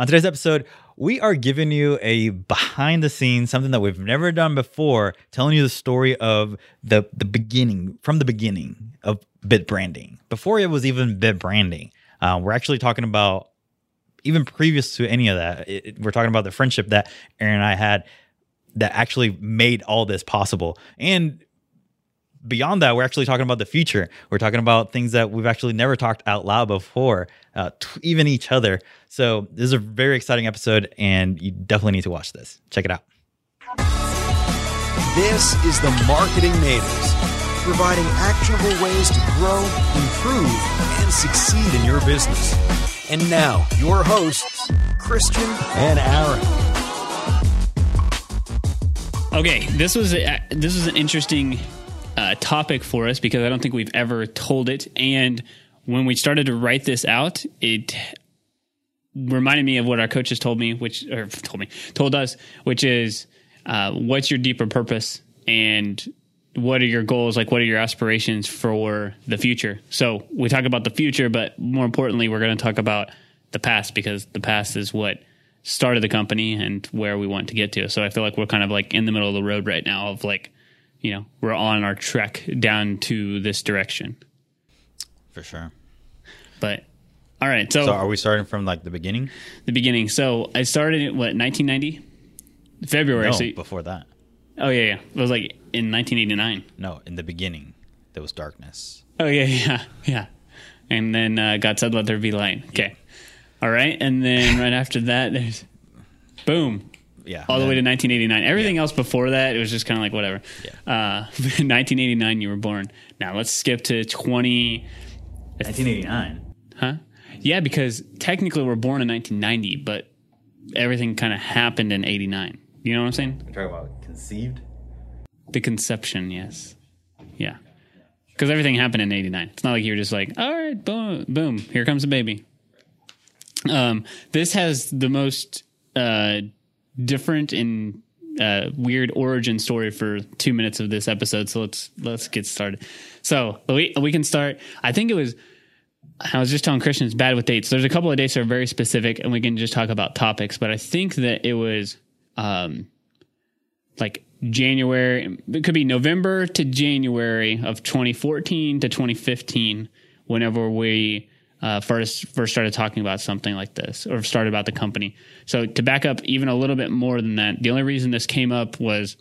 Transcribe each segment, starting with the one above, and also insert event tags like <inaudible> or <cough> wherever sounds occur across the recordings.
On today's episode, we are giving you a behind the scenes, something that we've never done before, telling you the story of the the beginning, from the beginning of BitBranding, before it was even BitBranding. Uh, we're actually talking about even previous to any of that. It, it- we're talking about the friendship that Aaron and I had that actually made all this possible, and beyond that, we're actually talking about the future. We're talking about things that we've actually never talked out loud before, uh, t- even each other. So this is a very exciting episode, and you definitely need to watch this. Check it out. This is the Marketing Natives, providing actionable ways to grow, improve, and succeed in your business. And now, your hosts, Christian and Aaron. Okay, this was a, this was an interesting uh, topic for us because I don't think we've ever told it. And when we started to write this out, it reminded me of what our coaches told me, which or <laughs> told me told us, which is uh, what's your deeper purpose and what are your goals? Like what are your aspirations for the future? So we talk about the future but more importantly we're going to talk about the past because the past is what started the company and where we want to get to. So i feel like we're kind of like in the middle of the road right now of like you know we're on our trek down to this direction For sure. but all right so, So are we starting from like the beginning? the beginning so i started in what 1990 february No, so, before that. oh yeah yeah it was like in 1989 No, in the beginning, there was darkness. Oh yeah, <laughs> yeah, yeah. And then uh, God said, "Let there be light." Okay, all right. And then right after that, there's boom, Yeah. all the way to 1989. Everything else before that, it was just kind of like whatever. Uh, <laughs> 1989, you were born. Now let's skip to 20. 1989. Huh? Yeah, because technically we're born in 1990, but everything kind of happened in 89. You know what I'm saying? We're talking about conceived. The conception, yes. Yeah. Because everything happened in 89. It's not like you're just like, all right, boom, boom, here comes a baby. Um, this has the most uh, different and uh, weird origin story for two minutes of this episode. So let's let's get started. So we we can start. I think it was. I was just telling Christian it's bad with dates. There's a couple of dates that are very specific, and we can just talk about topics. But I think that it was um, like January. It could be November to January of 2014 to 2015. Whenever we uh, first first started talking about something like this, or started about the company. So to back up even a little bit more than that, the only reason this came up was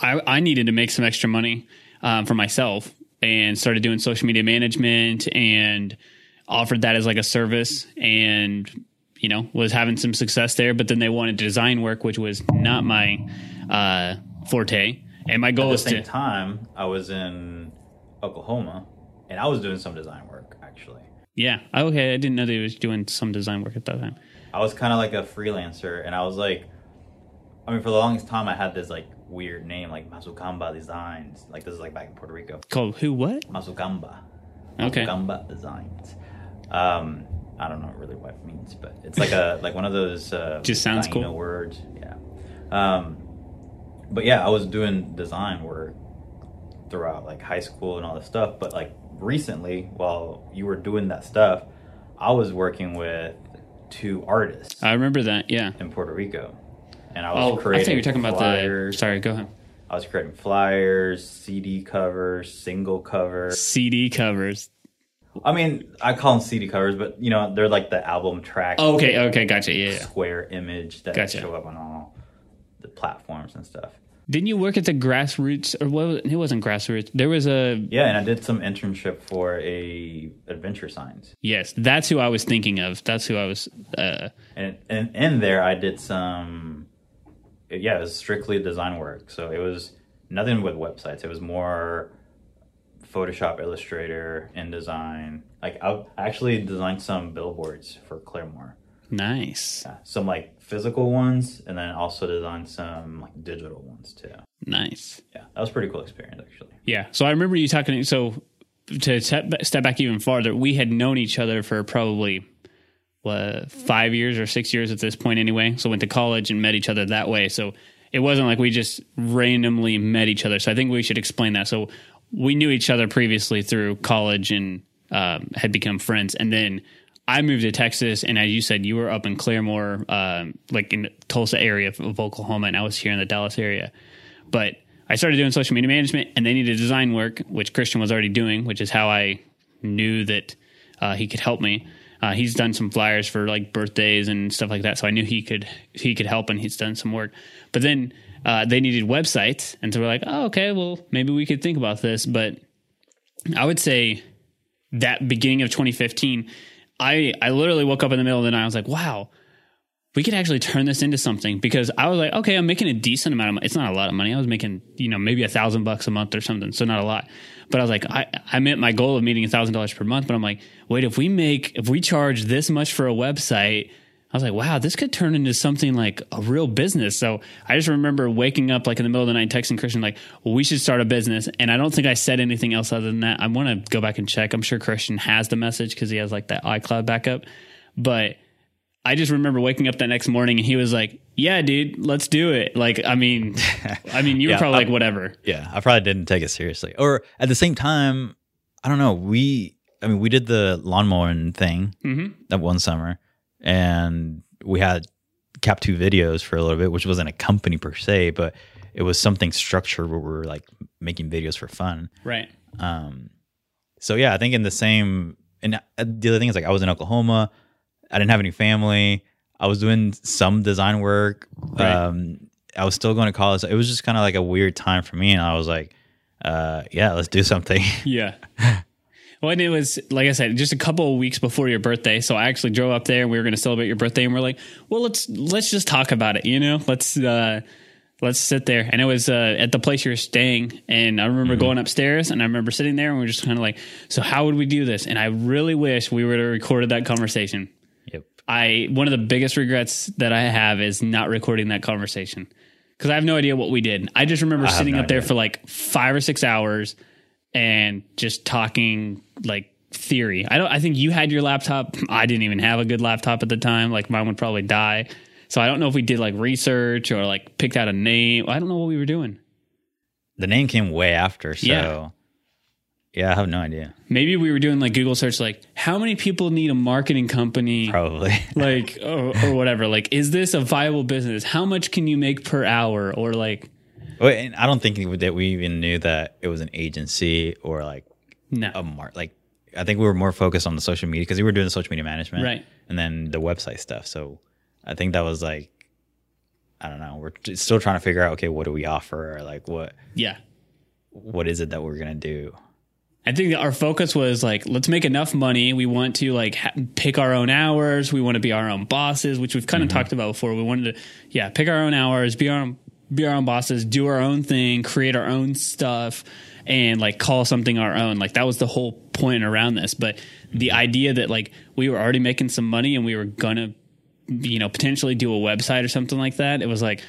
I, I needed to make some extra money um, for myself and started doing social media management and offered that as like a service and you know was having some success there but then they wanted design work which was not my uh, forte and my goal At the is same to time, I was in Oklahoma, and I was doing some design work actually. Yeah okay i didn't know that he was doing some design work at that time I was kind of like a freelancer, and I was like, I mean, for the longest time, I had this like weird name, like Mazukamba Designs. Like this is like back in Puerto Rico. called who what Mazukamba. Okay. Mazukamba Designs. Um, I don't know really what it means, but it's like a <laughs> like one of those uh, Just sounds cool. words. Yeah. Um, but yeah, I was doing design work throughout like high school and all this stuff. But like recently, while you were doing that stuff, I was working with two artists i remember that yeah in Puerto Rico, and I was oh i creating. thought you were talking about flyers. the sorry go ahead I was creating flyers, CD covers, single covers. cd covers I mean, I call them CD covers, but you know, they're like the album track. oh, okay okay gotcha yeah, yeah. Square image that Gotcha. show up on all the platforms and stuff. Didn't you work at the grassroots or what? It wasn't grassroots. There was a Yeah, and I did some internship for a adventure signs, yes. That's who I was thinking of. That's who I was. Uh, and and in there I did some. Yeah, it was strictly design work, so it was nothing with websites. It was more Photoshop, Illustrator, InDesign. Like I actually designed some billboards for Claremore. Nice, Yeah, some like physical ones, and then also designed some like digital ones too. nice. Yeah, that was a pretty cool experience actually. Yeah. So I remember you talking. So to step, step back even farther, we had known each other for probably what five years or six years at this point, anyway. So went to college and met each other that way. So it wasn't like we just randomly met each other. So I think we should explain that. So we knew each other previously through college and um, had become friends, and then I moved to Texas, and as you said, you were up in Claremore, um, like in the Tulsa area of Oklahoma, and I was here in the Dallas area. But I started doing social media management, and they needed design work, which Christian was already doing, which is how I knew that uh, he could help me. Uh, he's done some flyers for like birthdays and stuff like that, so I knew he could he could help, and he's done some work. But then uh, they needed websites, and so we're like, oh, okay, well maybe we could think about this. But I would say that beginning of 2015, I I literally woke up in the middle of the night. I was like, wow, we could actually turn this into something because I was like, okay, I'm making a decent amount of money. It's not a lot of money. I was making, you know, maybe a thousand bucks a month or something. So not a lot. But I was like, I, I met my goal of meeting a thousand dollars per month. But I'm like, wait, if we make, if we charge this much for a website, I was like, wow, this could turn into something like a real business. So I just remember waking up like in the middle of the night, texting Christian, like, well, we should start a business. And I don't think I said anything else other than that. I want to go back and check. I'm sure Christian has the message because he has like that iCloud backup. But I just remember waking up that next morning and he was like, "Yeah, dude, let's do it." Like, I mean, <laughs> I mean, you were Yeah, probably I- like, "Whatever." Yeah, I probably didn't take it seriously. Or at the same time, I don't know. We, I mean, we did the lawnmowing thing Mhm. that one summer, and we had Cap Two videos for a little bit, which wasn't a company per se, but it was something structured where we were like making videos for fun. Right. Um, so yeah, I think in the same. And uh, the other thing is like I was in Oklahoma. I didn't have any family. I was doing some design work. Right. Um, I was still going to college. It was just kind of like a weird time for me, and I was like, uh, "Yeah, let's do something." <laughs> Yeah. Well, and it was like I said, just a couple of weeks before your birthday. So I actually drove up there and we were going to celebrate your birthday, and we're like, "Well, let's let's just talk about it." You know, let's uh, let's sit there. And it was uh, at the place you were staying, and I remember going upstairs, and I remember sitting there, and we are just kind of like, "So how would we do this?" And I really wish we would have recorded that conversation. yep. I one of the biggest regrets that I have is not recording that conversation because I have no idea what we did. I just remember have sitting up there for like five or six hours and just talking like theory. I don't. I think you had your laptop. I didn't even have a good laptop at the time. Like mine would probably die. So I don't know if we did like research or like picked out a name. I don't know what we were doing. The name came way after, so Yeah. yeah, I have no idea. Maybe we were doing like Google search, like how many people need a marketing company. Probably. <laughs> like or, or whatever like is this a viable business how much can you make per hour or like and I don't think that we even knew that it was an agency or like no a mark. Like I think we were more focused on the social media because we were doing the social media management, Right. And then the website stuff. So I think that was like, I don't know. We're t- still trying to figure out, okay, what do we offer, or like what yeah what is it that we're gonna do? i think our focus was like let's make enough money we want to like ha- pick our own hours we want to be our own bosses which we've kind of mm-hmm. talked about before we wanted to yeah pick our own hours be our own be our own bosses do our own thing create our own stuff and like call something our own. Like that was the whole point around this. But the idea that like we were already making some money and we were gonna you know potentially do a website or something like that it was like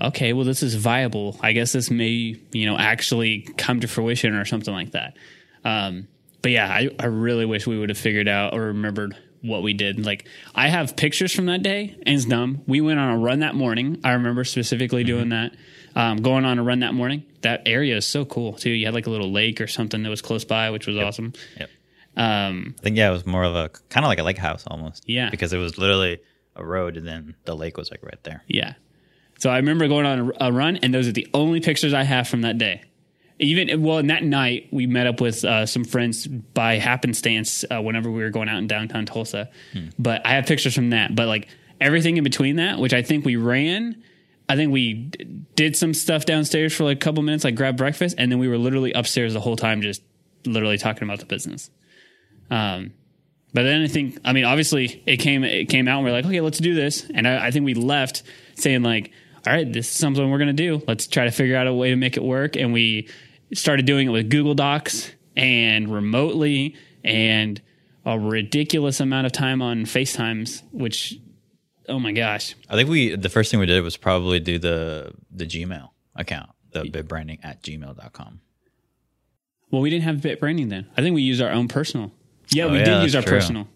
okay well this is viable. I guess this may you know actually come to fruition or something like that. Um, but yeah I, I really wish we would have figured out or remembered what we did like i have pictures from that day and it's dumb we went on a run that morning i remember specifically doing that um, going on a run that morning that area is so cool too you had like a little lake or something that was close by which was awesome Yep. um, I think yeah, it was more of a kind of like a lake house almost. Yeah. because it was literally a road, and then the lake was like right there. Yeah. So I remember going on a, a run, and those are the only pictures I have from that day. Even well, in that night we met up with uh, some friends by happenstance uh, whenever we were going out in downtown Tulsa. But I have pictures from that. But like everything in between that, which I think we ran, I think we d- did some stuff downstairs for like a couple minutes, like grab breakfast, and then we were literally upstairs the whole time, just literally talking about the business. Um, but then I think, I mean, obviously it came, it came out and we're like, okay, let's do this. And I, I think we left saying like, all right, this is something we're going to do. Let's try to figure out a way to make it work. And we started doing it with Google Docs and remotely and a ridiculous amount of time on FaceTimes, which, oh my gosh. I think we the first thing we did was probably do the the Gmail account, the bitbranding at gmail.com. Well, we didn't have BitBranding then. I think we used our own personal. Yeah, Oh, we yeah, did use our true. personal.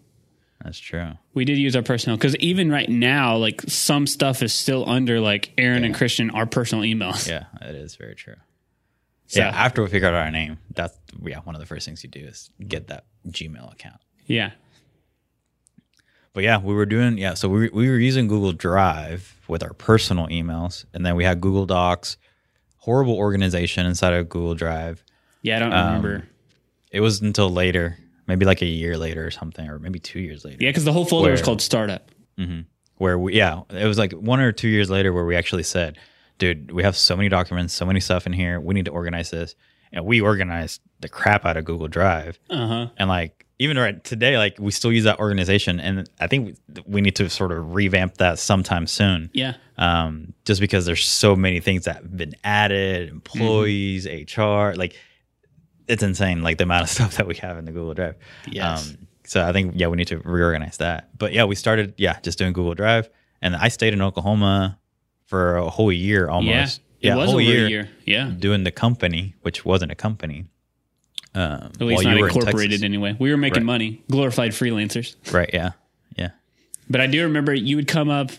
That's true. We did use our personal because even right now, like some stuff is still under like Aaron and Christian, our personal emails. Yeah, it is very true. So- yeah, after we figured out our name, that's yeah, one of the first things you do is get that Gmail account. Yeah. but yeah, we were doing yeah. So we we were using Google Drive with our personal emails, and then we had Google Docs. Horrible organization inside of Google Drive. Yeah, I don't Um, remember. It was until later, maybe like a year later or something, or maybe two years later. Yeah, because the whole folder was called startup. where we yeah it was like one or two years later where we actually said dude we have so many documents so many stuff in here. We need to organize this. And we organized the crap out of google drive. Uh huh. and like even right today like we still use that organization. And i think we, we need to sort of revamp that sometime soon. Yeah. um, just because there's so many things that have been added employees hr like it's insane like the amount of <laughs> stuff that we have in the google drive. Yes. um, so i think yeah we need to reorganize that. But yeah we started yeah just doing google drive. And i stayed in oklahoma for a whole year almost Yeah. It was a whole over year, year. Yeah. doing the company which wasn't a company um, At least not you were in incorporated Texas. anyway. We were making Right. money, glorified freelancers. right yeah yeah But I do remember you would come up,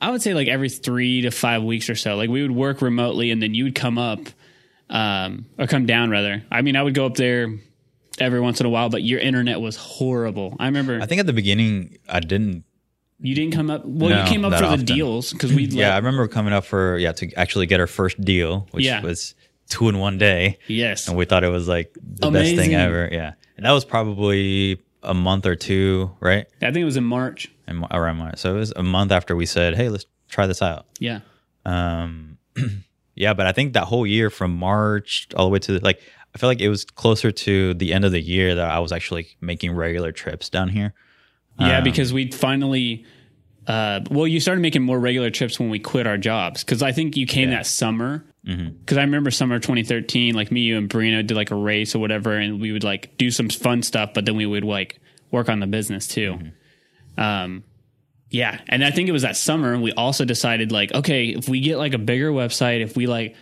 I would say like every three to five weeks or so. Like we would work remotely and then you would come up, um, or come down rather. I mean, I would go up there every once in a while, but your internet was horrible. I remember i think at the beginning i didn't you didn't come up. Well, No, you came up for often. the deals because we yeah i remember coming up for yeah to actually get our first deal which Yeah. was two in one day yes. and we thought it was like the best thing ever. Yeah, and that was probably a month or two, right? I think it was in March. And around March, so it was a month after we said, "Hey, let's try this out." Yeah. Um, <clears throat> yeah, but I think that whole year from March all the way to like, I feel like it was closer to the end of the year that I was actually making regular trips down here. Yeah, Um, because we finally. Uh, well, you started making more regular trips when we quit our jobs because I think you came that summer. Because I remember summer 2013, like me, you, and Brino did like a race or whatever, and we would like do some fun stuff, but then we would like work on the business too. Um, yeah, and I think it was that summer, and we also decided like, okay, if we get like a bigger website, if we like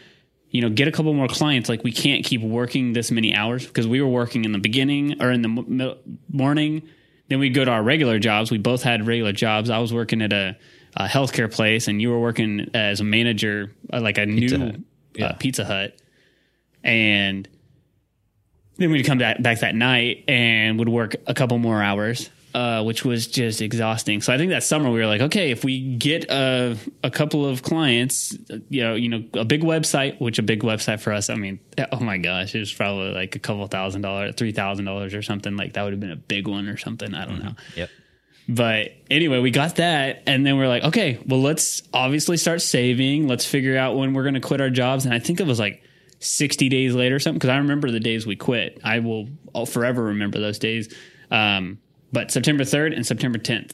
you know, get a couple more clients. Like we can't keep working this many hours because we were working in the beginning or in the m- morning. Then we'd go to our regular jobs. We both had regular jobs. I was working at a, a healthcare place, and you were working as a manager, uh, like a Pizza new Hut. uh, Pizza Hut. And then we'd come back back that night and would work a couple more hours, uh, which was just exhausting. So I think that summer we were like, okay, if we get a a couple of clients, you know, you know, a big website, which a big website for us, I mean, <laughs> oh my gosh, it was probably like a couple thousand dollars, three thousand dollars or something. Like that would have been a big one or something. I don't know. Yep. But anyway, we got that, and then we're like, okay, well, let's obviously start saving. Let's figure out when we're going to quit our jobs. And I think it was like 60 days later or something, because I remember the days we quit. I will I'll forever remember those days. Um, but September 3rd and September 10th,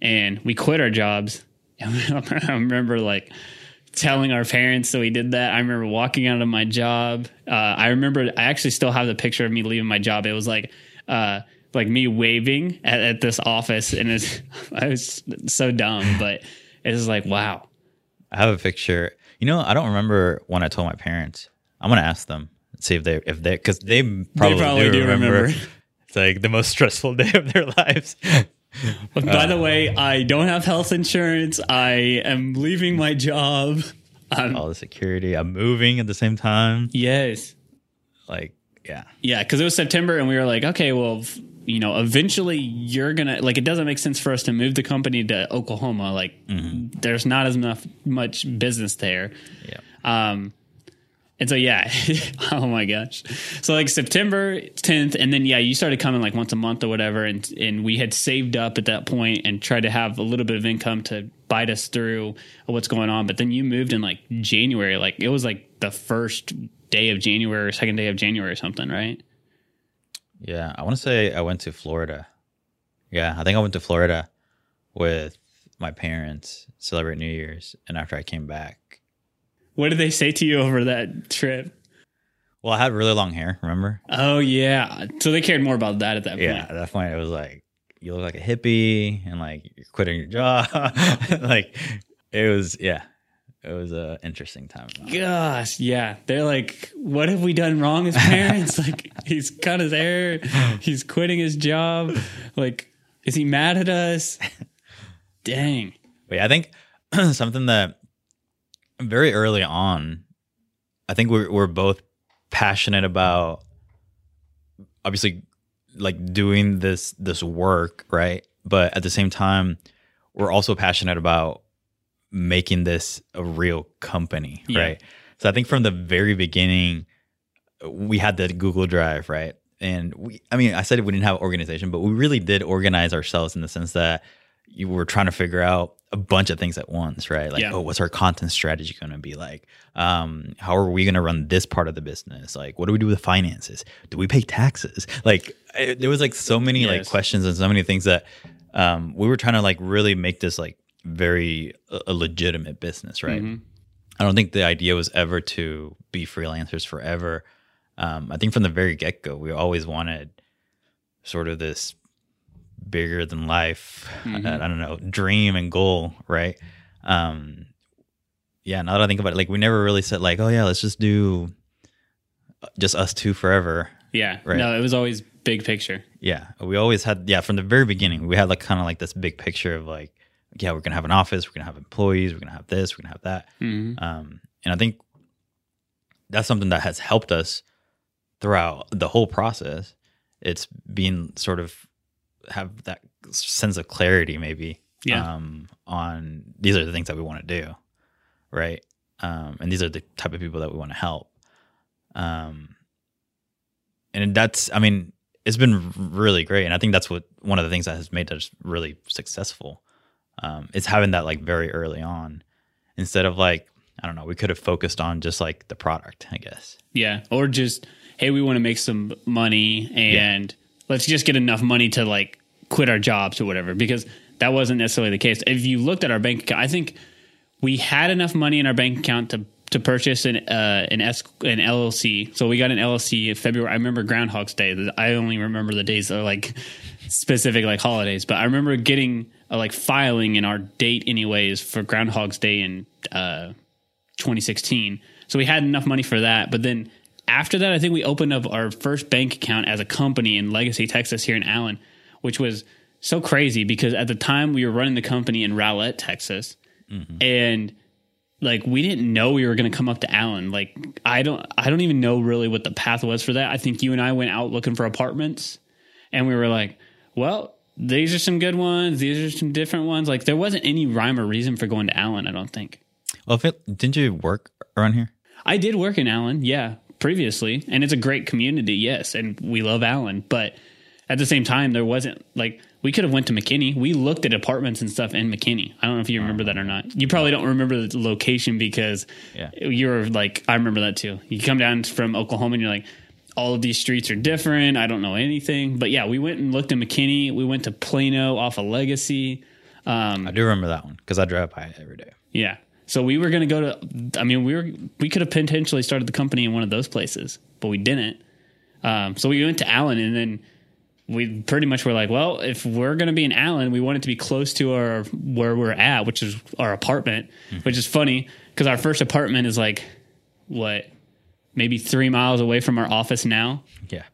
and we quit our jobs. <laughs> I remember like telling our parents that we did that. I remember walking out of my job. Uh, I remember I actually still have the picture of me leaving my job. It was like uh, like me waving at, at this office, and it's <laughs> I was so dumb, but it was like wow. I have a picture. You know, I don't remember when I told my parents. I'm gonna ask them see if they if they because they probably, probably do, do remember. remember. <laughs> It's like the most stressful <laughs> day of their lives. By the way, I don't have health insurance. I am leaving my job. Um, All the security. I'm moving at the same time. yes. Like, yeah, Yeah, because it was September, and we were like, okay, well, f- you know, eventually you're gonna like. It doesn't make sense for us to move the company to Oklahoma. Like, there's not as enough much business there. yeah. Um, and so yeah, <laughs> oh my gosh. So like September 10th, and then yeah, you started coming like once a month or whatever, and and we had saved up at that point and tried to have a little bit of income to bite us through what's going on. But then you moved in like January, like it was like the first day of January or second day of January or something, right? Yeah, I want to say I went to Florida. Yeah, I think I went to Florida with my parents celebrate New Year's, and after I came back, What did they say to you over that trip? well, I had really long hair. Remember? Oh yeah, so they cared more about that at that Yeah, point. at that point it was like you look like a hippie, and like you're quitting your job. <laughs> like it was, yeah, it was a interesting time. Gosh, yeah. They're like, what have we done wrong as parents? <laughs> like, he's cut his hair, he's quitting his job. Like, is he mad at us? <laughs> Dang. But yeah, I think <clears throat> something that very early on, I think we're we're both passionate about obviously like doing this this work, right? but at the same time, we're also passionate about making this a real company, Yeah. right? So I think from the very beginning, we had the Google Drive, right? And we, I mean, I said we didn't have organization, but we really did organize ourselves in the sense that you were trying to figure out a bunch of things at once, right? Like, Yeah. oh, what's our content strategy going to be like? Um, how are we going to run this part of the business? Like, what do we do with finances? Do we pay taxes? Like, there was like so many like questions and so many things that um, we were trying to like really make this like very a, a legitimate business, right? Mhm. I don't think the idea was ever to be freelancers forever. Um, I think from the very get go, we always wanted sort of this bigger than life, I, I don't know, dream and goal, right? Um, yeah, now that I think about it, like we never really said like, oh yeah, let's just do just us two forever. Yeah. Right. No, it was always big picture. Yeah, we always had yeah from the very beginning we had like kind of like this big picture of like yeah we're gonna have an office we're gonna have employees we're gonna have this we're gonna have that Mhm. um, and I think that's something that has helped us throughout the whole process. It's being sort of have that sense of clarity, maybe, Yeah. um, on these are the things that we want to do, right? Um, and these are the type of people that we want to help. Um, and that's, I mean, it's been really great, and I think that's what one of the things that has made us really successful. Um, is having that like very early on instead of like I don't know, we could have focused on just like the product, I guess. Yeah. Or just, hey, we want to make some money and let's just get enough money to like quit our jobs or whatever. Because that wasn't necessarily the case. If you looked at our bank account, I think we had enough money in our bank account to to purchase an uh, an S an LLC. So we got an LLC in February. I remember Groundhog's Day. I only remember the days that are like specific like holidays, but I remember getting a like filing in our date anyways for Groundhog's Day in uh 2016. So we had enough money for that. But then after that, I think we opened up our first bank account as a company in Legacy, Texas, here in Allen, which was so crazy because at the time we were running the company in Rowlett, Texas, mm-hmm. and like we didn't know we were going to come up to Allen. Like I don't, I don't even know really what the path was for that. I think you and I went out looking for apartments, and we were like, well. These are some good ones. These are some different ones. Like there wasn't any rhyme or reason for going to Allen. I don't think. Well, if it, didn't you work around here? I did work in Allen, yeah, previously, and it's a great community, yes, and we love Allen. But at the same time, there wasn't like we could have went to McKinney. We looked at apartments and stuff in McKinney. I don't know if you remember that or not. You probably don't remember the location because Yeah. you were like, I remember that too. You come down from Oklahoma and you're like, all of these streets are different. I don't know anything, but yeah, we went and looked at McKinney. We went to Plano off of Legacy. Um, I do remember that one because I drive by it every day. yeah. So we were going to go to. I mean, we were we could have potentially started the company in one of those places, but we didn't. Um, so we went to Allen, and then we pretty much were like, well, if we're going to be in Allen, we want it to be close to our where we're at, which is our apartment. Which is funny because our first apartment is like what maybe three miles away from our office now Yeah.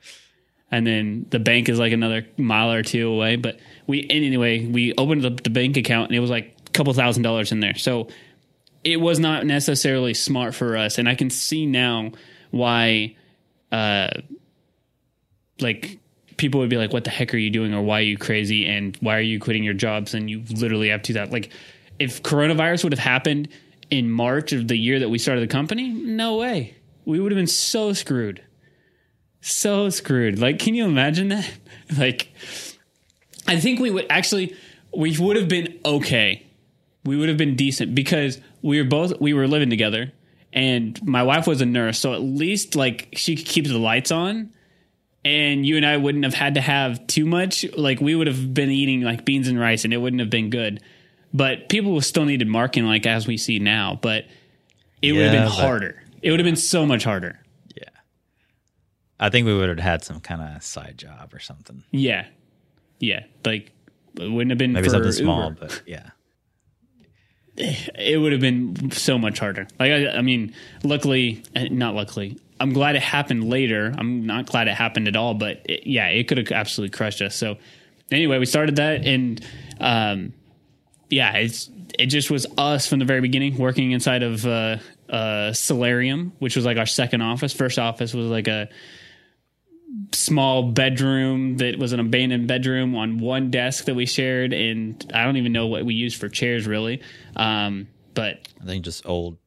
and then the bank is like another mile or two away. But we anyway, we opened up the bank account and it was like a couple thousand dollars in there. So it was not necessarily smart for us, and I can see now why, uh, like people would be like, "What the heck are you doing?" or "Why are you crazy?" and "Why are you quitting your jobs?" and you literally have to that. Like, if coronavirus would have happened in March of the year that we started the company, no way, we would have been so screwed so screwed. Like, can you imagine that? <laughs> Like, I think we would actually, we would have been okay. We would have been decent because we were both, we were living together and my wife was a nurse. So at least like she could keep the lights on and you and I wouldn't have had to have too much. Like, we would have been eating like beans and rice and it wouldn't have been good. But people still needed marking like as we see now. But it would have been harder. It would have been so much harder. Yeah. I think we would have had some kind of side job or something. Yeah, yeah. Like it wouldn't have been Maybe for something small, Uber. but yeah. It would have been so much harder. Like I, I mean, luckily, eh, not luckily. I'm glad it happened later. I'm not glad it happened at all, but it, yeah, it could have absolutely crushed us. So anyway, we started that, and um, yeah, it's it just was us from the very beginning working inside of uh, uh, Solarium, which was like our second office. First office was like a small bedroom that was an abandoned bedroom on one desk that we shared, and I don't even know what we used for chairs really. Um, but I think just old,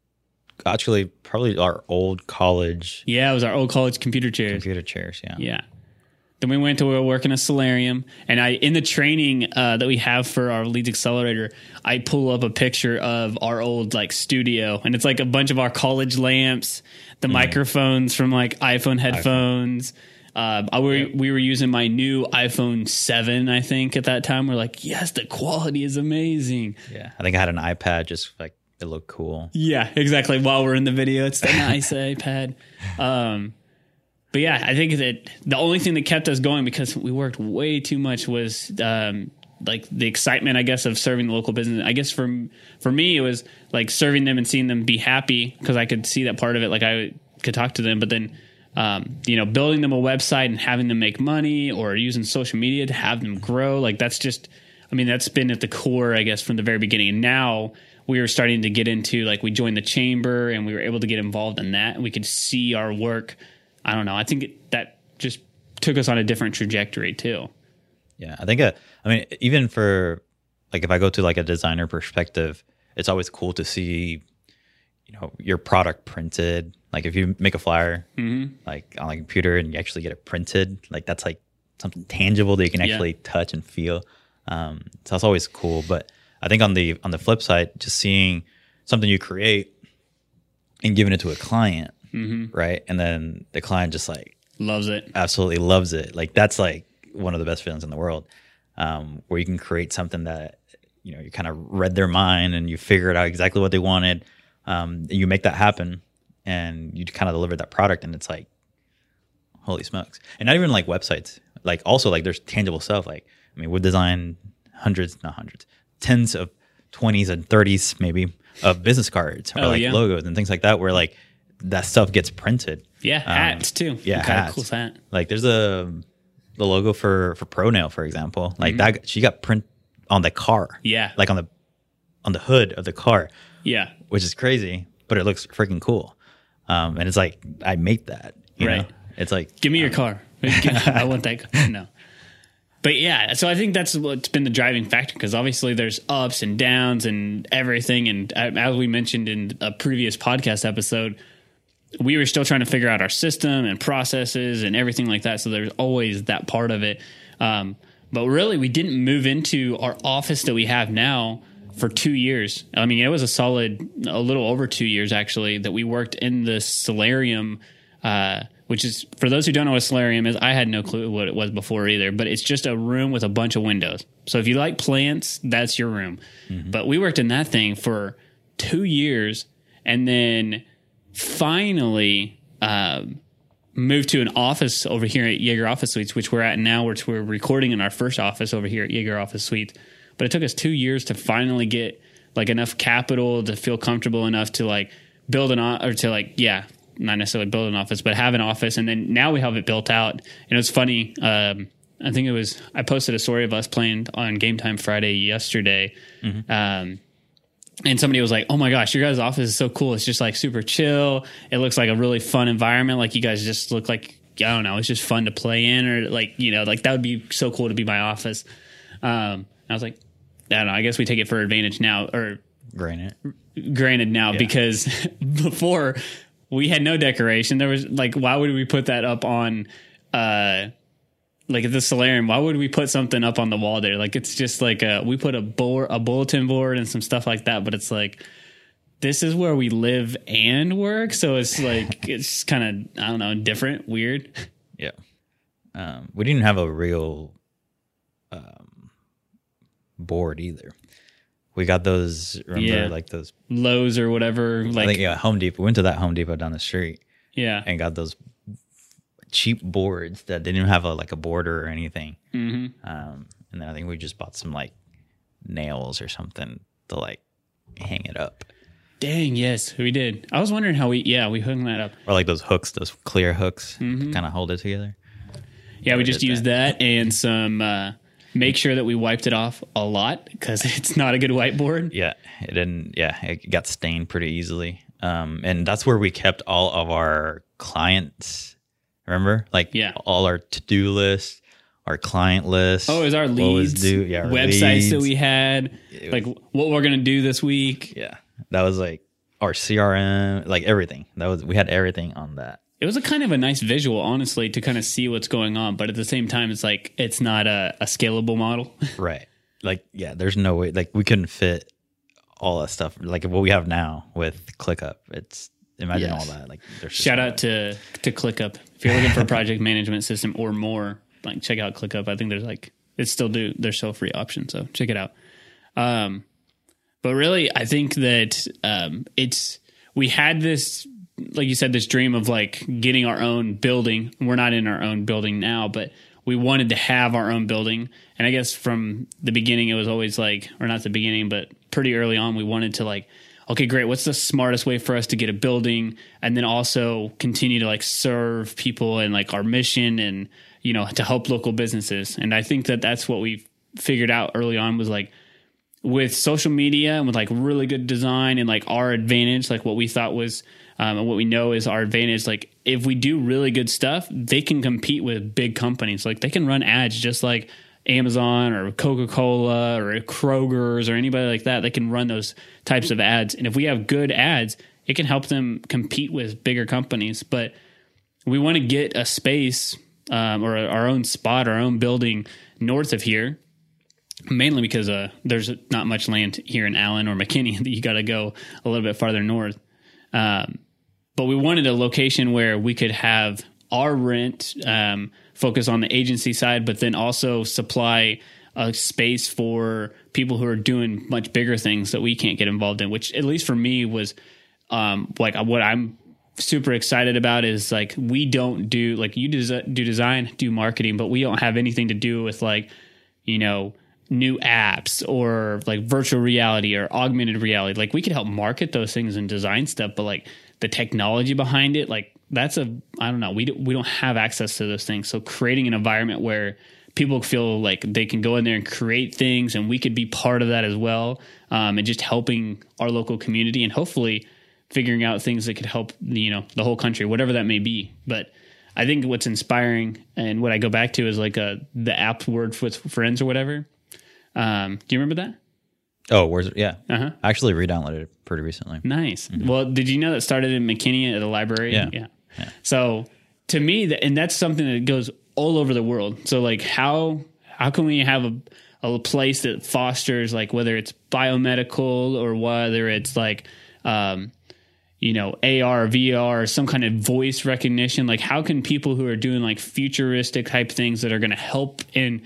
actually, probably our old college yeah, it was our old college computer chairs. computer chairs. Yeah. Yeah. Then we went to work in a solarium, and I in the training uh, that we have for our Leads Accelerator, I pull up a picture of our old like studio, and it's like a bunch of our college lamps, the microphones from like iPhone headphones. Uh, I, we, we were using my new iPhone seven, I think, at that time. We're like, yes, the quality is amazing. Yeah. I think I had an iPad just like it looked cool. Yeah, exactly. While we're in the video, it's the nice <laughs> iPad. Um, but yeah, I think that the only thing that kept us going because we worked way too much was um, like the excitement, I guess, of serving the local business. I guess for for me, it was like serving them and seeing them be happy because I could see that part of it. Like I could talk to them, but then. Um, you know, building them a website and having them make money or using social media to have them grow. Like that's just, I mean, that's been at the core, I guess, from the very beginning. And now we were starting to get into like we joined the chamber and we were able to get involved in that and we could see our work. I don't know. I think it, that just took us on a different trajectory too. Yeah, I think. Uh, I mean, even for like if I go to like a designer perspective, it's always cool to see, you know, your product printed. Like if you make a flyer, like on a computer, and you actually get it printed, like that's like something tangible that you can Yeah. actually touch and feel. Um, so that's always cool. But I think on the on the flip side, just seeing something you create and giving it to a client, right, and then the client just like Loves it. absolutely loves it. Like that's like one of the best feelings in the world, um, where you can create something that you know you kind of read their mind and you figured out exactly what they wanted. Um, and you make that happen, and you kind of deliver that product, and it's like, holy smokes! And not even like websites, like also like there's tangible stuff. Like I mean, we design hundreds, not hundreds, tens of twenties and thirties maybe of business cards or Oh, like yeah. logos and things like that, where like that stuff gets printed. Yeah, hats too. Um, yeah, hats. cool hat. Like there's a the logo for for ProNail, for example. Like Mm-hmm. that she got print on the car. Yeah. Like on the on the hood of the car, Yeah, which is crazy, but it looks freaking cool. Um, and it's like I make that. You Right. know? It's like Give me your car. <laughs> I want that. car. No. But yeah, so I think that's what's been the driving factor because obviously there's ups and downs and everything. And as we mentioned in a previous podcast episode, we were still trying to figure out our system and processes and everything like that. So there's always that part of it. Um, but really, we didn't move into our office that we have now for two years. I mean, it was a solid, a little over two years actually, that we worked in the solarium, uh, which is for those who don't know what solarium is. I had no clue what it was before either, but it's just a room with a bunch of windows. So if you like plants, that's your room. But we worked in that thing for two years, and then finally um, moved to an office over here at Jaeger Office Suites, which we're at now, which we're recording in our first office over here at Jaeger Office Suites. But it took us two years to finally get like enough capital to feel comfortable enough to like build an o- or to like yeah, not necessarily build an office, but have an office. And then now we have it built out. And it's funny. Um, I think it was I posted a story of us playing on Game Time Friday yesterday. Um, and somebody was like, "Oh my gosh, your guys' office is so cool. It's just like super chill. It looks like a really fun environment. Like you guys just look like I don't know, it's just fun to play in, or like you know, like that would be so cool to be my office." Um, I was like, I don't know. I guess we take it for advantage now, or granite. granted now because <laughs> before we had no decoration. There was like, why would we put that up on? uh like at the solarium, why would we put something up on the wall there? Like it's just like a, we put a board, a bulletin board, and some stuff like that. But it's like this is where we live and work, so it's <laughs> like it's kind of I don't know, different, weird. Yeah. Um, we didn't have a real um, board either. We got those. Remember, Yeah. like those. Lowe's or whatever, I like think yeah, Home Depot. We went to that Home Depot down the street yeah, and got those cheap boards that didn't have a like a border or anything. hmm Um, and then I think we just bought some like nails or something to like hang it up, Dang, yes, we did. I was wondering how we, yeah, we hung that up. or like those hooks, those clear hooks, Mm-hmm. kind of hold it together. Yeah, we we just used that. and some. uh Make sure that we wiped it off a lot because <laughs> it's not a good whiteboard. Yeah, it didn't. Yeah, it got stained pretty easily. Um, and that's where we kept all of our clients, Remember, like Yeah. all our to do list, our client list. Oh, is our leads, due- yeah, our websites that we had, like what we're gonna do this week. Yeah, that was like our CRM, like everything. That was we had everything on that. It was a kind of a nice visual, honestly, to kind of see what's going on. But at the same time, it's like it's not a, a scalable model. <laughs> Right. Like yeah, there's no way. Like we couldn't fit all that stuff. Like what we have now with ClickUp. It's imagine Yes. all that. Like there's Shout out to to ClickUp if you're looking for a project management system or more. Like check out ClickUp. I think there's like it's still do their still free option, so check it out. Um, but really, I think that um, it's we had this like you said this dream of like getting our own building. We're not in our own building now, but we wanted to have our own building. And I guess from the beginning, it was always like, or not the beginning, but pretty early on, we wanted to like, okay, great. What's the smartest way for us to get a building and then also continue to like serve people and like our mission and, you know, to help local businesses. And I think that that's what we figured out early on was like, with social media and with like really good design and like our advantage, like what we thought was um, and what we know is our advantage. Like if we do really good stuff, they can compete with big companies. Like they can run ads just like Amazon or Coca Cola or Kroger's or anybody like that. They can run those types of ads, and if we have good ads, it can help them compete with bigger companies. But we want to get a space um, or our own spot, our own building north of here mainly because uh, there's not much land here in Allen or McKinney <laughs> that you got to go a little bit farther north. Um, but we wanted a location where we could have our rent um, focus on the agency side, but then also supply a space for people who are doing much bigger things that we can't get involved in. Which, at least for me, was um, like what I'm super excited about is like we don't do like you des- do design, do marketing, but we don't have anything to do with like you know new apps or like virtual reality or augmented reality like we could help market those things and design stuff but like the technology behind it like that's a i don't know we don't, we don't have access to those things. So creating an environment where people feel like they can go in there and create things and we could be part of that as well um, and just helping our local community and hopefully figuring out things that could help you know the whole country whatever that may be. But i think what's inspiring and what i go back to is like a the app word with friends or whatever. Um, do you remember that? Oh, where's it? Yeah. Uh-huh. I actually re-downloaded it pretty recently. Nice. Well, did you know that started in McKinney at the library? Yeah. Yeah. Yeah. So to me, that, and that's something that goes all over the world. So like how how can we have a a place that fosters like whether it's biomedical or whether it's like um, you know AR, VR, some kind of voice recognition. Like how can people who are doing like futuristic type things that are going to help and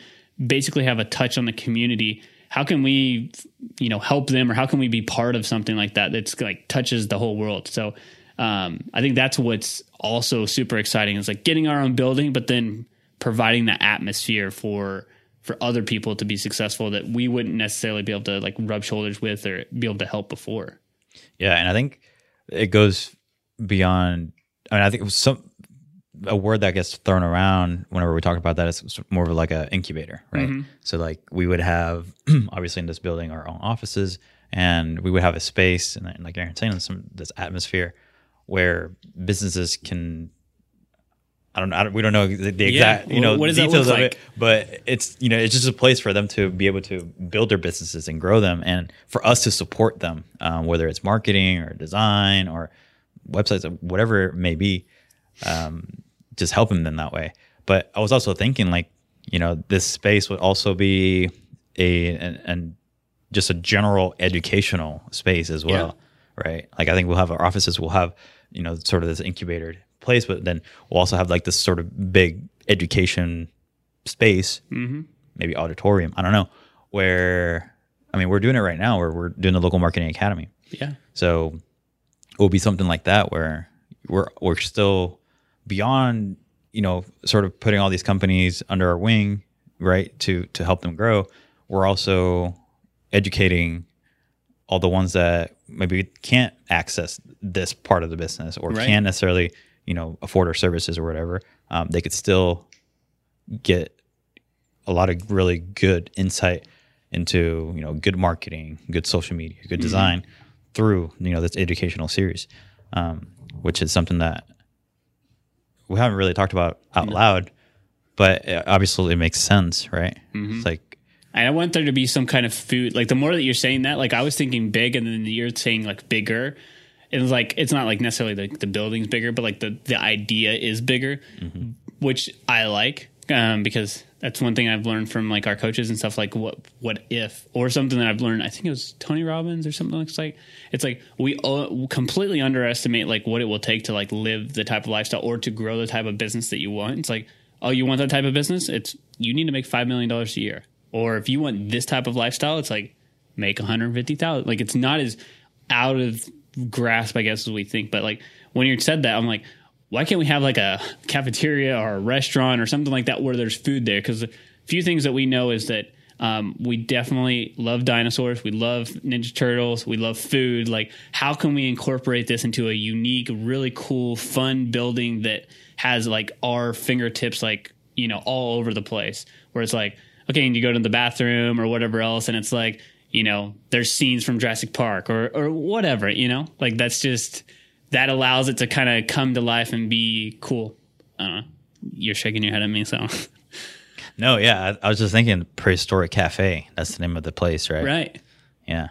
basically have a touch on the community how can we you know help them or how can we be part of something like that that's like touches the whole world so um, i think that's what's also super exciting is like getting our own building but then providing that atmosphere for for other people to be successful that we wouldn't necessarily be able to like rub shoulders with or be able to help before Yeah, and I think it goes beyond. I mean, I think some a word that gets thrown around whenever we talk about that is more of like a incubator, right? So like we would have <clears throat> obviously in this building our own offices, and we would have a space and like Aaron saying some this atmosphere where businesses can. I don't know. I don't, we don't know the, the Yeah. exact, you know, What details of like? it, but it's you know it's just a place for them to be able to build their businesses and grow them, and for us to support them, um, whether it's marketing or design or websites, or whatever it may be, um, just helping them that way. But I was also thinking, like, you know, this space would also be a and, and just a general educational space as well, right? Like, I think we'll have our offices, we'll have you know, sort of this incubator place, but then we'll also have like this sort of big education space, mm-hmm. maybe auditorium. I don't know where. I mean, we're doing it right now. Where we're doing the local marketing academy. yeah So it will be something like that where we're we're still beyond, you know, sort of putting all these companies under our wing, right, to to help them grow. We're also educating all the ones that maybe can't access this part of the business or Right. can't necessarily, you know, afford our services or whatever. Um, they could still get a lot of really good insight into you know good marketing, good social media, good design through you know this educational series, um, which is something that we haven't really talked about out loud, but it obviously it makes sense, right? It's like And I want there to be some kind of food. Like the more that you're saying that, like I was thinking big, and then you're saying like bigger. It's like it's not like necessarily the, the building's bigger, but like the the idea is bigger, which I like um, because that's one thing I've learned from like our coaches and stuff. Like what what if or something that I've learned. I think it was Tony Robbins or something like like it's like we completely underestimate like what it will take to like live the type of lifestyle or to grow the type of business that you want. It's like oh you want that type of business? It's you need to make five million dollars a year. Or if you want this type of lifestyle, it's like make 150,000. Like it's not as out of grasp, I guess, as we think. But like when you said that, I'm like, why can't we have like a cafeteria or a restaurant or something like that where there's food there? Because a few things that we know is that um, we definitely love dinosaurs. We love Ninja Turtles. We love food. Like, how can we incorporate this into a unique, really cool, fun building that has like our fingertips, like, you know, all over the place? Where it's like, okay, and you go to the bathroom or whatever else, and it's like, you know, there's scenes from Jurassic Park or or whatever, you know, like that's just that allows it to kind of come to life and be cool. I don't know. You're shaking your head at me, so no, yeah. I, I was just thinking prehistoric cafe. That's the name of the place, right? right. Yeah.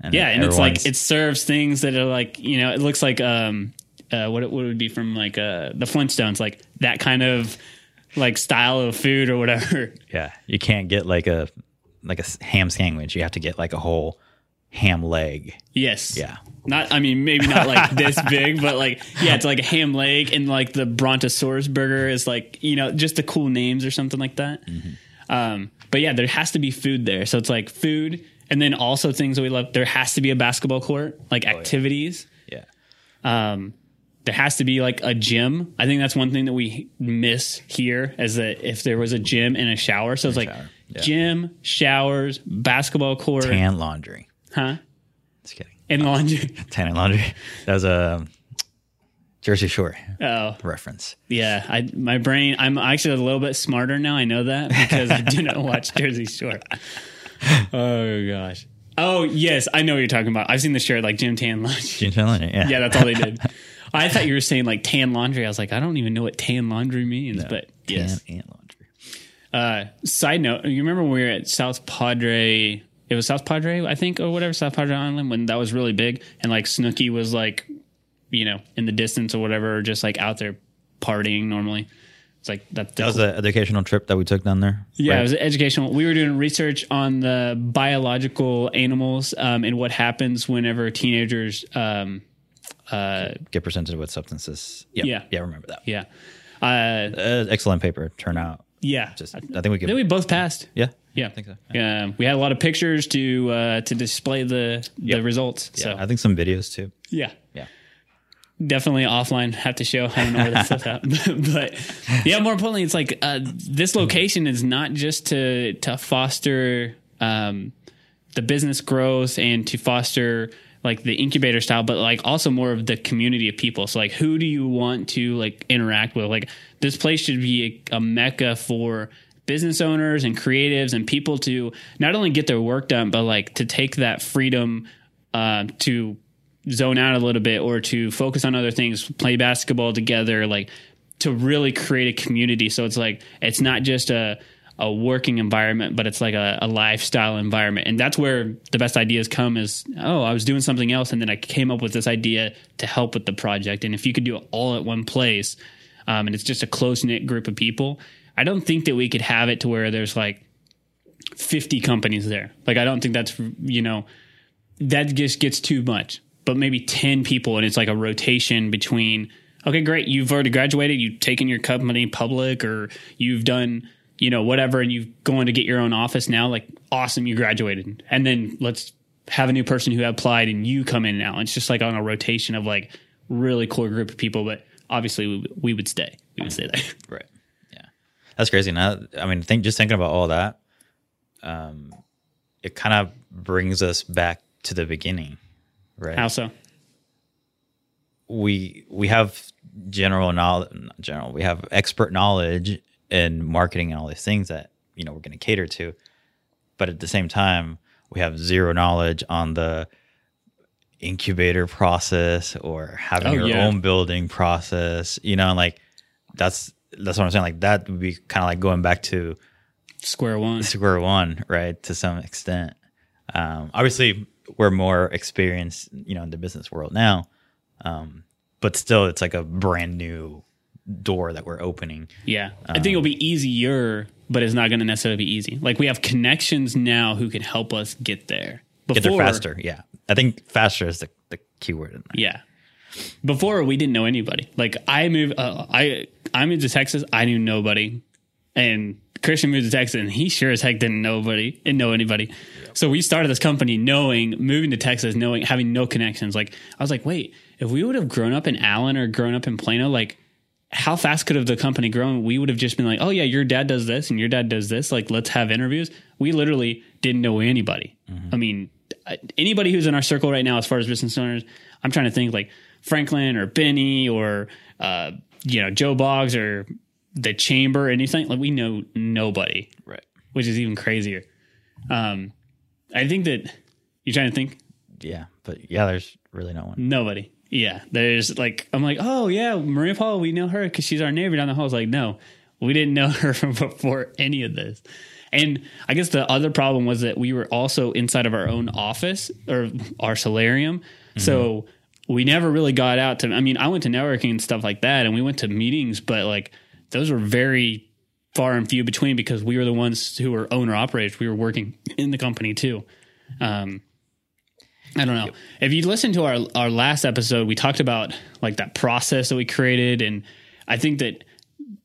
And Yeah, and it's like it serves things that are like you know it looks like um uh what it what it would be from like uh the Flintstones like that kind of like style of food or whatever. yeah. You can't get like a like a ham sandwich. You have to get like a whole ham leg. Yes. Yeah. Not I mean maybe not like this <laughs> big, but like yeah, it's like a ham leg and like the Brontosaurus burger is like, you know, just the cool names or something like that. Um but yeah, there has to be food there. So it's like food and then also things that we love. There has to be a basketball court, like activities. Yeah. Um there has to be like a gym. I think that's one thing that we miss here is that if there was a gym and a shower. So it's like shower, yeah. gym, showers, basketball court, Tan laundry. Huh? Just kidding. And laundry. <laughs> Tan and laundry. That was a Jersey Shore Oh, reference. Yeah, I my brain. I'm actually a little bit smarter now. I know that because I didn't watch <laughs> Jersey Shore. <laughs> Oh gosh. Oh yes, I know what you're talking about. I've seen the shirt like Gym Tan Laundry. Gym Tan laundry. Yeah. Yeah, that's all they did. I thought you were saying like tan laundry. I was like, I don't even know what tan laundry means, but Tan yes. and laundry. Uh, side note, you remember when we were at South Padre? It was South Padre, I think, or whatever, South Padre Island when that was really big, and like Snooki was like, you know, in the distance or whatever, or just like out there partying normally. It's like that. That was an educational trip that we took down there. Yeah, right? it was educational. We were doing research on the biological animals um, and what happens whenever teenagers. Um, get presented with substances. Yep. Yeah. Yeah. I remember that. yeah, uh, Uh, excellent paper turnout. yeah. Just, I think we could. I think we both passed. yeah. Yeah, I think so. Yeah, we had a lot of pictures to uh, to display the the results. Yeah. So I think some videos too. yeah, Yeah. definitely offline have to show. I don't know where that stuff's at, but yeah. More importantly, it's like uh, this location is not just to to foster um, the business growth and to foster like the incubator style, but like also more of the community of people. So like, who do you want to like interact with? Like, this place should be a, a mecca for business owners and creatives and people to not only get their work done, but like to take that freedom uh, to zone out a little bit or to focus on other things, play basketball together, like to really create a community. So it's like it's not just a a working environment, but it's like a, a lifestyle environment. And that's where the best ideas come is, oh, I was doing something else and then I came up with this idea to help with the project. And if you could do it all at one place, um, and it's just a close knit group of people, I don't think that we could have it to where there's like 50 companies there. Like, I don't think that's, you know, that just gets too much. But maybe 10 people and it's like a rotation between, okay, great, you've already graduated, you've taken your company public or you've done, you know, whatever, and you've going to get your own office now. Like, awesome, you graduated. And then let's have a new person who applied and you come in now. It's just like on a rotation of like really cool group of people. But obviously, we, we would stay. We would stay there. Right. That's crazy. Now, I mean, think just thinking about all that, um, it kind of brings us back to the beginning, right? How so? we we have general knowledge, not general. We have expert knowledge in marketing and all these things that you know we're going to cater to, but at the same time, we have zero knowledge on the incubator process or having Oh, your yeah. own building process. You know, like that's that's what I'm saying. Like that would be kind of like going back to Square one. <laughs> square one, right? To some extent. Um, obviously, we're more experienced, you know, in the business world now, um, but still, it's like a brand new door that we're opening. Yeah. I think it'll be easier, but it's not going to necessarily be easy. Like we have connections now who can help us get there. Get there faster. Yeah, I think faster is the the key word in that. Yeah. Before we didn't know anybody. Like I moved, uh, I I moved to Texas. I knew nobody, and Christian moved to Texas, and he sure as heck didn't know nobody and know anybody. So we started this company knowing moving to Texas, knowing having no connections. Like I was like, wait, if we would have grown up in Allen or grown up in Plano, like how fast could have the company grown? We would have just been like, oh yeah, your dad does this and your dad does this. Like let's have interviews. We literally didn't know anybody. I mean, anybody who's in our circle right now, as far as business owners, I'm trying to think like Franklin or Benny or uh, you know Joe Boggs or the Chamber, anything like we know nobody, Right. which is even crazier. Um, I think that you're trying to think Yeah, but yeah, there's really no one. Nobody. Yeah. There's like, I'm like, oh, yeah, Maria Paul, we know her because she's our neighbor down the hall. I was like, no, we didn't know <laughs> her before any of this. And I guess the other problem was that we were also inside of our own office or our solarium. So we never really got out to, I mean, I went to networking and stuff like that and we went to meetings, but like those were very far and few between because we were the ones who were owner operators. We were working in the company too. Um, I don't know. If you listen to our our last episode, we talked about like that process that we created, and I think that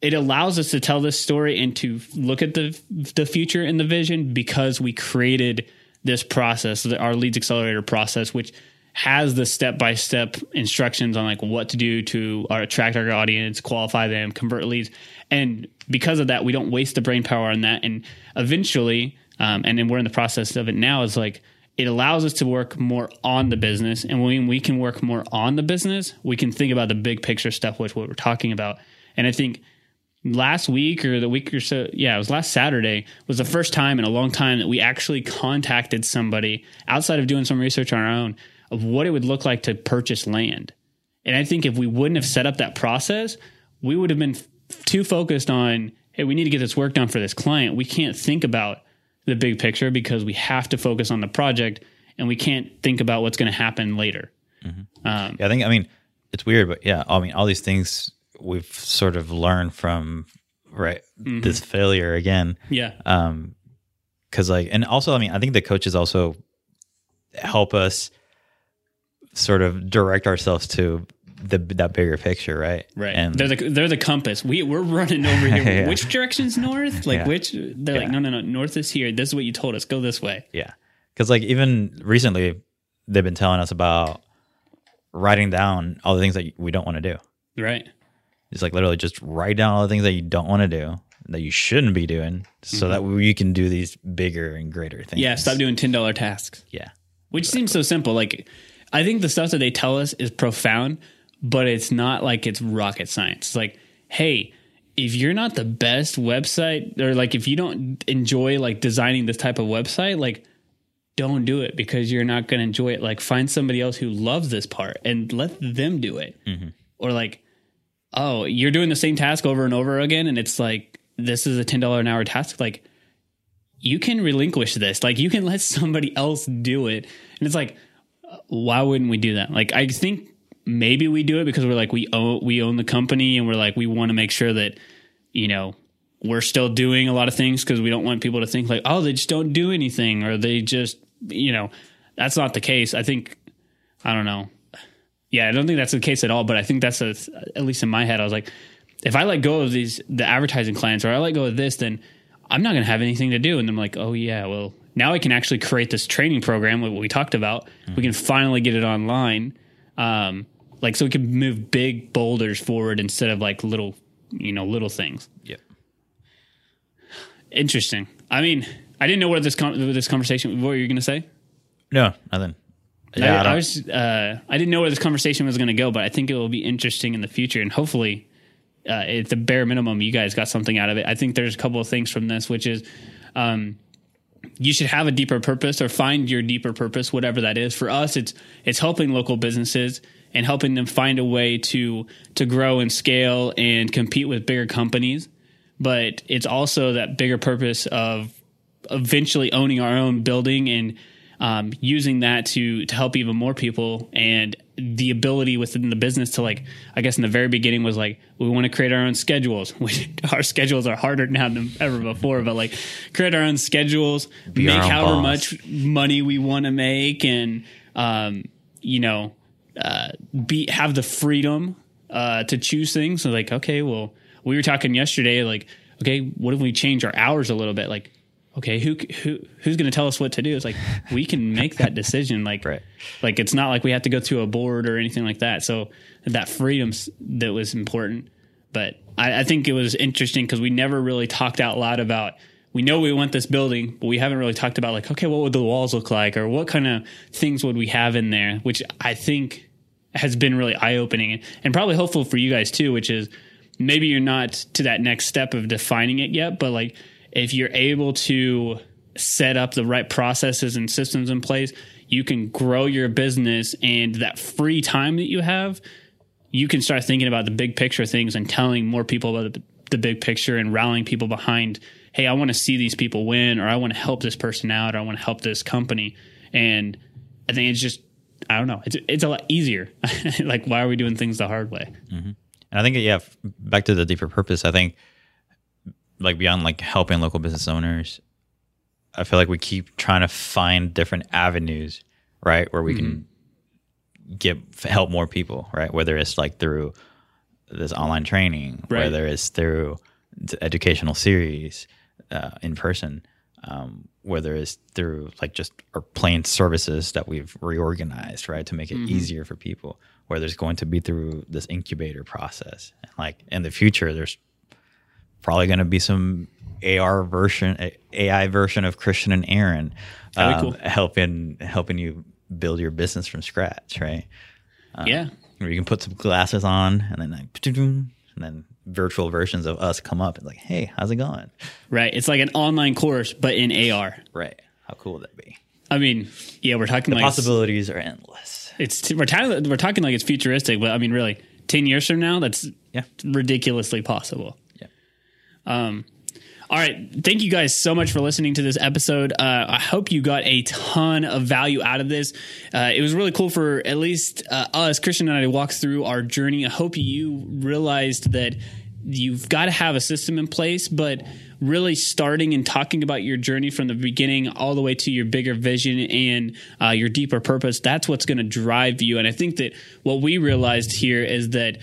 it allows us to tell this story and to look at the the future and the vision because we created this process, our leads accelerator process, which has the step by step instructions on like what to do to our, attract our audience, qualify them, convert leads, and because of that, we don't waste the brain power on that. And eventually, um, and then we're in the process of it now. Is like it allows us to work more on the business, and when we can work more on the business, we can think about the big picture stuff, which what we're talking about. And I think last week or the week or so yeah it was last saturday was the first time in a long time that we actually contacted somebody outside of doing some research on our own of what it would look like to purchase land. And i think if we wouldn't have set up that process we would have been f- too focused on hey we need to get this work done for this client. We can't think about the big picture because we have to focus on the project and we can't think about what's going to happen later. Mm-hmm. Um, yeah, I think I mean it's weird, but yeah, I mean all these things we've sort of learned from right mm-hmm. this failure again. yeah. Um, because like, and also, I mean, I think the coaches also help us sort of direct ourselves to the that bigger picture, right? Right. And they're the they're the compass. We we're running over here. <laughs> Yeah. Which direction's north? <laughs> Like Yeah. which they're like, no, no, no, north is here. This is what you told us. Go this way. yeah, because like even recently, they've been telling us about writing down all the things that we don't want to do. Right. It's like literally just write down all the things that you don't want to do that you shouldn't be doing, so that you can do these bigger and greater things. Mm-hmm. Yeah. Stop doing ten dollar tasks. Yeah, Which seems so simple. Like I think the stuff that they tell us is profound, but it's not like it's rocket science. It's like, hey, if you're not the best website or like if you don't enjoy like designing this type of website, like don't do it because you're not going to enjoy it. Like find somebody else who loves this part and let them do it. Mm-hmm. Or like, oh, you're doing the same task over and over again, and it's like this is a ten dollar an hour task. Like you can relinquish this. Like you can let somebody else do it. And it's like, why wouldn't we do that? Like I think maybe we do it because we're like we own we own the company and we're like we want to make sure that you know we're still doing a lot of things because we don't want people to think like oh they just don't do anything or they just you know that's not the case. I think I don't know. Yeah, I don't think that's the case at all. But I think that's a, at least in my head. I was like, if I let go of these the advertising clients or I let go of this, then I'm not going to have anything to do. And I'm like, oh yeah, well now I can actually create this training program, what we talked about. We can finally get it online, um, like so we can move big boulders forward instead of like little, you know, little things. yep. Interesting. I mean, I didn't know what this con- this conversation. What were you going to say? No, nothing. I, Yeah, I I, don't- was uh, I didn't know where this conversation was going to go, but I think it will be interesting in the future, and hopefully, uh, at the bare minimum, you guys got something out of it. I think there's a couple of things from this, which is, um, you should have a deeper purpose or find your deeper purpose, whatever that is. For us, it's it's helping local businesses and helping them find a way to to grow and scale and compete with bigger companies. But it's also that bigger purpose of eventually owning our own building and um, using that to to help even more people and the ability within the business to like i guess in the very beginning was like we want to create our own schedules <laughs> which our schedules are harder now than ever before but like create our own schedules Be make however boss. much money we want to make and um, you know uh, be have the freedom uh, to choose things so like okay well we were talking yesterday like okay what if we change our hours a little bit like okay who who who's going to tell us what to do? It's like we can make that decision. Like <laughs> Right. like it's not like we have to go through a board or anything like that. So that freedom that was important. But i, I think it was interesting because we never really talked out loud about we know we want this building but we haven't really talked about like okay what would the walls look like? Or what kind of things would we have in there? Which i think has been really eye-opening and probably helpful for you guys too which is maybe you're not to that next step of defining it yet but like if you're able to set up the right processes and systems in place you can grow your business and that free time that you have you can start thinking about the big picture things and telling more people about the, big picture and rallying people behind hey i want to see these people win or i want to help this person out or i want to help this company. And i think it's just i don't know it's, it's a lot easier. <laughs> Like why are we doing things the hard way? Mm-hmm. And I think, yeah, back to the deeper purpose, I think, like beyond like helping local business owners, I feel like we keep trying to find different avenues, right, where we can get help more people, right? Whether it's like through this online training, Right. whether it's through educational series uh, in person, um, whether it's through like just our plain services that we've reorganized, right, to make it easier for people. Whether it's going to be through this incubator process, and like in the future, there's probably going to be some AR version, AI version of Christian and Aaron, um, cool. helping helping you build your business from scratch, right? yeah Where you can put some glasses on, and then like, and then virtual versions of us come up and like, hey, how's it going? right it's like an online course but in ar Right? How cool would that be? i mean yeah we're talking The like possibilities are endless. it's we're, talking, we're talking like it's futuristic but i mean really 10 years from now that's Yeah. ridiculously possible. Um, all right. Thank you guys so much for listening to this episode. Uh, I hope you got a ton of value out of this. Uh, it was really cool for at least uh, us, Christian and I, to walk through our journey. I hope you realized that you've got to have a system in place, but really starting and talking about your journey from the beginning all the way to your bigger vision and uh, your deeper purpose, that's what's going to drive you. And I think that what we realized here is that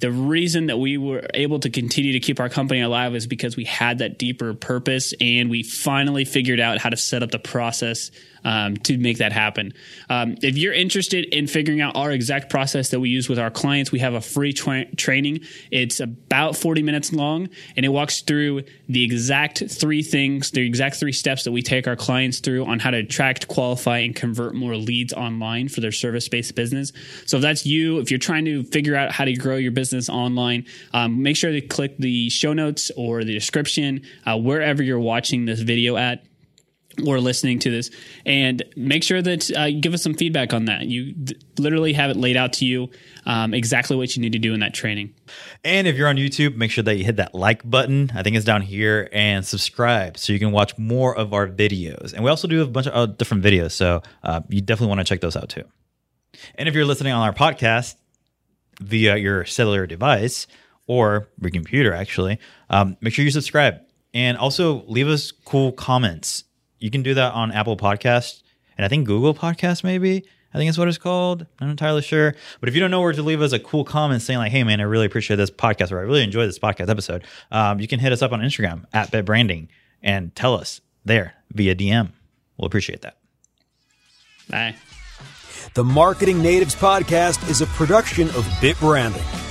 the reason that we were able to continue to keep our company alive is because we had that deeper purpose and we finally figured out how to set up the process um, to make that happen. Um, if you're interested in figuring out our exact process that we use with our clients, we have a free tra- training. It's about 40 minutes long and it walks through the exact three things, the exact three steps that we take our clients through on how to attract, qualify, and convert more leads online for their service based business. So if that's you, if you're trying to figure out how to grow your business online, um, make sure to click the show notes or the description uh, wherever you're watching this video at or listening to this and make sure that uh, you give us some feedback on that you d- literally have it laid out to you um, exactly what you need to do in that training And if you're on YouTube, make sure that you hit that like button. I think it's down here and subscribe so you can watch more of our videos. And we also do a bunch of uh, different videos. So uh, you definitely want to check those out too. And if you're listening on our podcast via your cellular device or your computer, actually, um, make sure you subscribe and also leave us cool comments. You can do that on Apple Podcast and I think Google Podcast, maybe. I think it's what it's called. I'm not entirely sure. But if you don't know where to leave us a cool comment saying like, "Hey man, I really appreciate this podcast," or "I really enjoyed this podcast episode," um, you can hit us up on Instagram at BitBranding and tell us there via DM. We'll appreciate that. bye The Marketing Natives Podcast is a production of BitBranding.